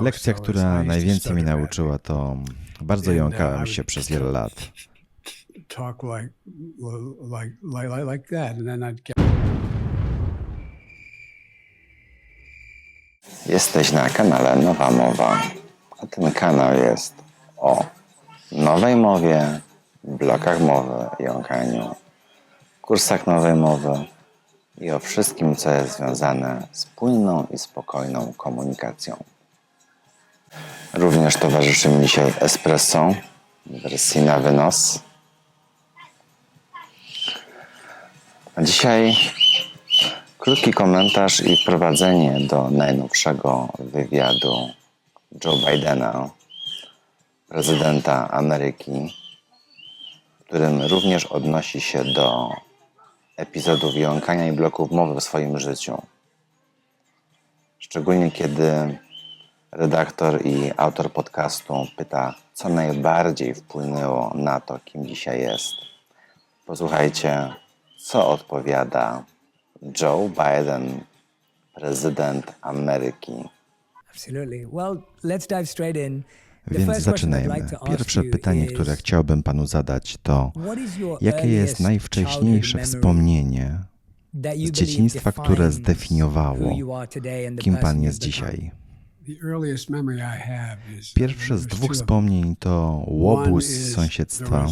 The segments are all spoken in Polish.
Lekcja, która najwięcej mi nauczyła, to bardzo jąkałem się przez wiele lat. Jesteś na kanale Nowa Mowa, a ten kanał jest o nowej mowie, blokach mowy, jąkaniu, kursach nowej mowy i o wszystkim, co jest związane z płynną i spokojną komunikacją. Również towarzyszy mi dzisiaj espresso wersji na wynos. A dzisiaj Krótki komentarz i wprowadzenie do najnowszego wywiadu Joe Bidena, prezydenta Ameryki, w którym również odnosi się do epizodów jąkania i bloków mowy w swoim życiu. Szczególnie kiedy redaktor i autor podcastu pyta, co najbardziej wpłynęło na to, kim dzisiaj jest. Posłuchajcie, co odpowiada Joe Biden, prezydent Ameryki. Absolutely. Well, let's dive straight in. Więc zaczynajmy. Pierwsze pytanie, które chciałbym panu zadać, to jakie jest najwcześniejsze wspomnienie z dzieciństwa, które zdefiniowało, kim pan jest dzisiaj? Pierwsze z dwóch wspomnień to łobuz z sąsiedztwa.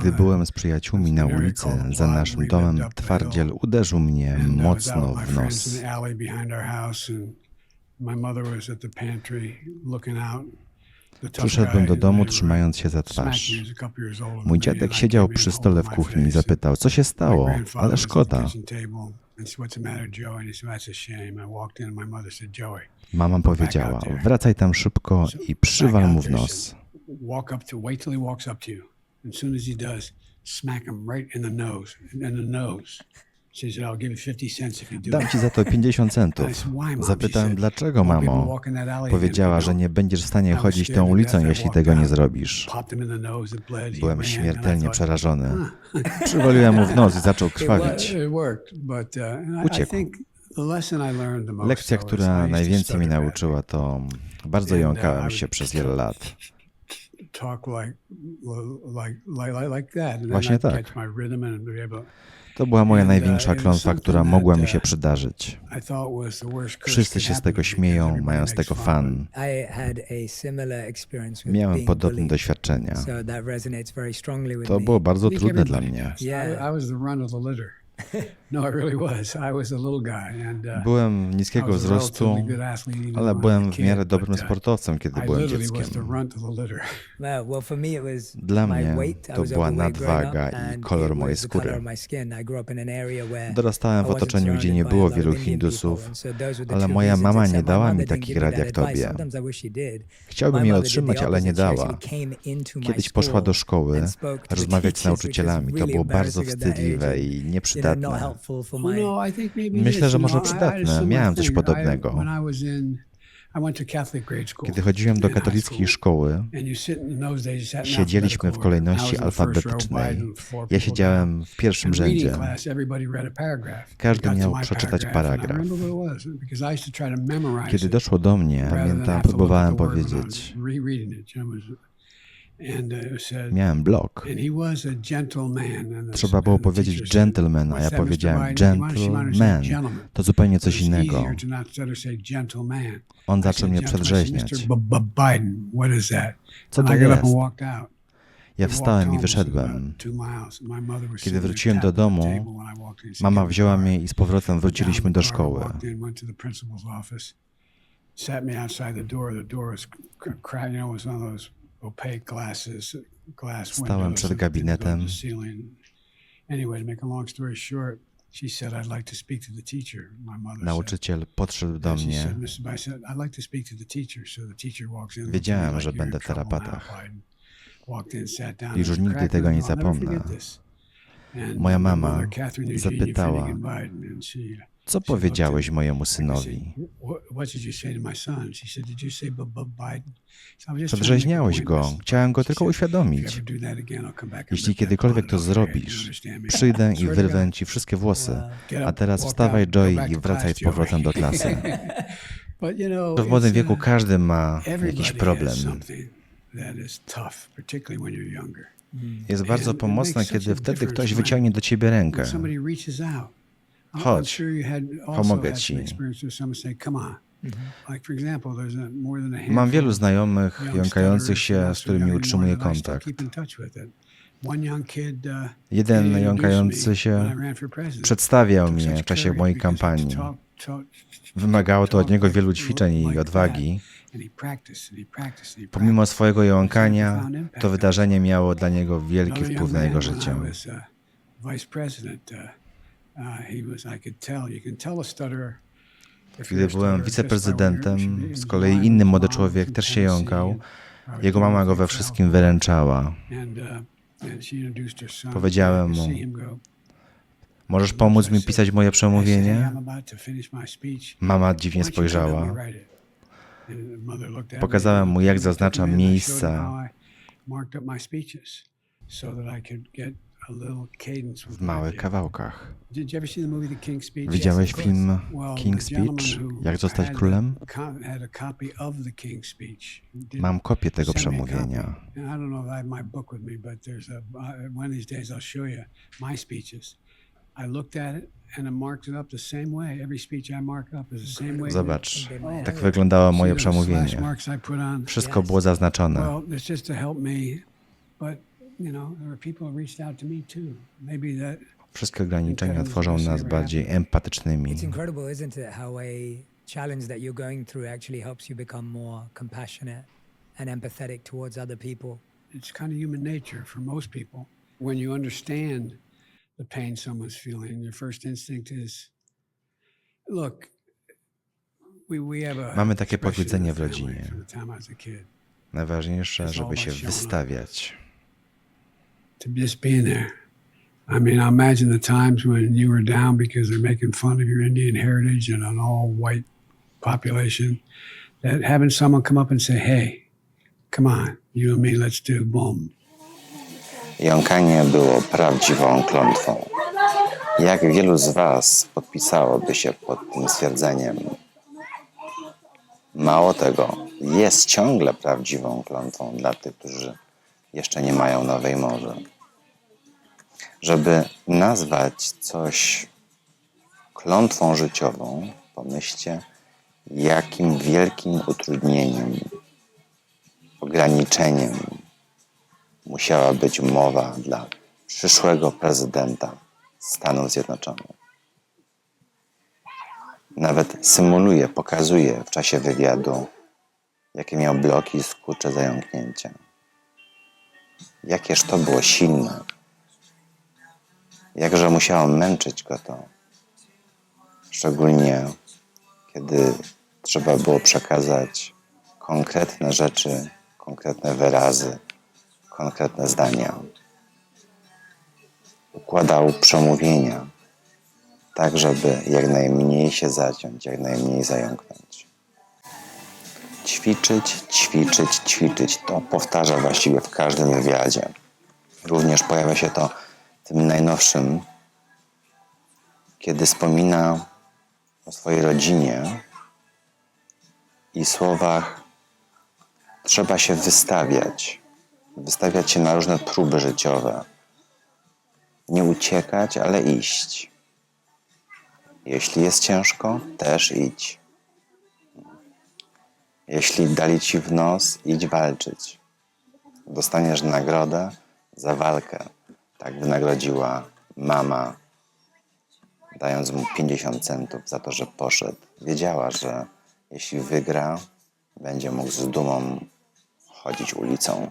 Gdy byłem z przyjaciółmi na ulicy za naszym domem, twardziel uderzył mnie was mocno w nos. Przyszedłem do domu, were trzymając się za twarz. Mój dziadek siedział przy stole w kuchni i zapytał, co się stało, ale szkoda. And said, "What's the matter, Joe?" And he said, "That's a shame." I walked in, and my mother said, "Joey, Mama powiedziała, wracaj tam szybko i przywal mu w nos. walk up to, wait till he walks up to you. As soon as he does, smack him right in the nose, in the nose. She said, "I'll give you 50 cents if you do Dam that." ci za to 50 centów. Zapytałem, dlaczego, mamo? Powiedziała, że nie będziesz w stanie chodzić tą ulicą, jeśli tego nie zrobisz. Byłem śmiertelnie przerażony. Przywaliłem mu w nos i zaczął krwawić. Uciekł. Lekcja, która najwięcej mi nauczyła, to bardzo jąkałem się przez wiele lat. Właśnie tak. To była moja największa klątwa, która mogła mi się przydarzyć. Wszyscy się z tego śmieją, mają z tego fan. Miałem podobne bullied, doświadczenia. To me. było bardzo trudne dla mnie. Byłem I niskiego was a wzrostu, ale byłem was a w miarę kid, dobrym uh, sportowcem, kiedy I byłem literally was the dzieckiem. runt of the litter. Well, well, for me it was Dla my mnie weight. I to was była nadwaga i and kolor mojej was the color skóry. of my skin. I grew up in an area where Dorastałem w otoczeniu, gdzie nie było wielu Hindusów, people, and so those were the ale moja mama nie dała mi takich rad that jak tobie. Chciałbym je otrzymać, ale nie dała. Kiedyś poszła do szkoły and spoke to the rozmawiać z nauczycielami. To było bardzo wstydliwe i nieprzydatne. My No, Myślę, że może przydatne. Miałem coś podobnego. Kiedy chodziłem do katolickiej szkoły, siedzieliśmy w kolejności alfabetycznej. Ja siedziałem w pierwszym rzędzie. Każdy miał przeczytać paragraf. Kiedy doszło do mnie, pamiętam, próbowałem powiedzieć. Miałem blok. Trzeba było powiedzieć gentleman, a "What's ja powiedziałem gentleman. gentleman." To zupełnie coś innego. On zaczął mnie przedrzeźniać. said, "Mr. B- B- Biden, what is that? Co to jest? Ja wstałem i wyszedłem. Kiedy wróciłem do domu, Mama "Get in the wzięła car." mnie i z powrotem wróciliśmy do szkoły. Stałem przed gabinetem. the ceiling. Anyway, to make a long story short, she said, "I'd like to speak to the teacher." My mother said. Nauczyciel podszedł do mnie. said, "Mr. Biden," I said, "I'd like to speak to the teacher." So the teacher walks in. looks at me Wiedziałem, że będę w tarapatach. Już nigdy tego nie zapomnę. Moja mama zapytała, Co powiedziałeś mojemu synowi? Przedrzeźniałeś go. Chciałem go tylko uświadomić. "If you ever do that again, I'll come back and Jeśli kiedykolwiek to zrobisz, przyjdę i wyrwę ci wszystkie włosy. Get A teraz wstawaj, back i wracaj z powrotem do klasy. W młodym wieku uh, każdy ma jakiś problem. Jest bardzo such kiedy wtedy ktoś wyciągnie do ciebie rękę. Chodź, pomogę ci. a Mam wielu znajomych jąkających się, z którymi utrzymuję kontakt. uh, Jeden jąkający się. Przedstawiał mnie w czasie mojej kampanii. Wymagało to od niego wielu ćwiczeń i odwagi. Pomimo swojego jąkania, to wydarzenie miało dla niego wielki wpływ na jego życie. Uh, uh, uh, a byłem wiceprezydentem, z kolei inny młody człowiek też się jąkał. Jego mama go we wszystkim wyręczała. Powiedziałem mu. Możesz pomóc mi pisać moje I said, "Hey, przemówienie? Mama dziwnie spojrzała. Pokazałem mu, jak zaznaczam miejsca. W małych kawałkach. Widziałeś film King's Speech? Jak zostać królem? Mam kopię tego przemówienia. I looked at it and I marked it up the same way. Every speech I mark up is the same way. Zobacz, Oh. tak wyglądało moje przemówienie. Wszystko było zaznaczone. Well, it's just to help me, but you know, there are people who reached out to me too. Maybe that Wszystkie ograniczenia tworzą nas bardziej empatycznymi. It's incredible, isn't it, how a challenge that you're going through actually helps you become more compassionate and empathetic towards other people. it's kind of human nature for most people. When you understand the pain someone's feeling, your first instinct is, look, we, we have a Mamy takie powiedzenie w rodzinie. The time I a kid, Najważniejsze, żeby się wystawiać. to just being there. I mean, I imagine the times when you were down because they're making fun of your Indian heritage and an all-white population. That having someone come up and say, "Hey, come on, you and me, let's do boom." Jąkanie było prawdziwą klątwą. Jak wielu z Was podpisałoby się pod tym stwierdzeniem? Mało tego, jest ciągle prawdziwą klątwą dla tych, którzy jeszcze nie mają nowej mowy. Żeby nazwać coś klątwą życiową, pomyślcie, jakim wielkim utrudnieniem, ograniczeniem musiała być mowa dla przyszłego prezydenta Stanów Zjednoczonych. Nawet symuluje, pokazuje w czasie wywiadu, jakie miał bloki, skurcze, zająknięcia. Jakież to było silne. Jakże musiało męczyć go to. Szczególnie, kiedy trzeba było przekazać konkretne rzeczy, konkretne wyrazy, konkretne zdania. Układał przemówienia, tak żeby jak najmniej się zaciąć, jak najmniej zająknąć. Ćwiczyć, ćwiczyć, ćwiczyć. To powtarza właściwie w każdym wywiadzie. Również pojawia się to w tym najnowszym, kiedy wspomina o swojej rodzinie i słowach trzeba się wystawiać wystawiać się na różne próby życiowe. Nie uciekać, ale iść. Jeśli jest ciężko, też idź. Jeśli dali ci w nos, idź walczyć. Dostaniesz nagrodę za walkę. Tak wynagrodziła mama, dając mu 50 centów za to, że poszedł. Wiedziała, że jeśli wygra, będzie mógł z dumą chodzić ulicą.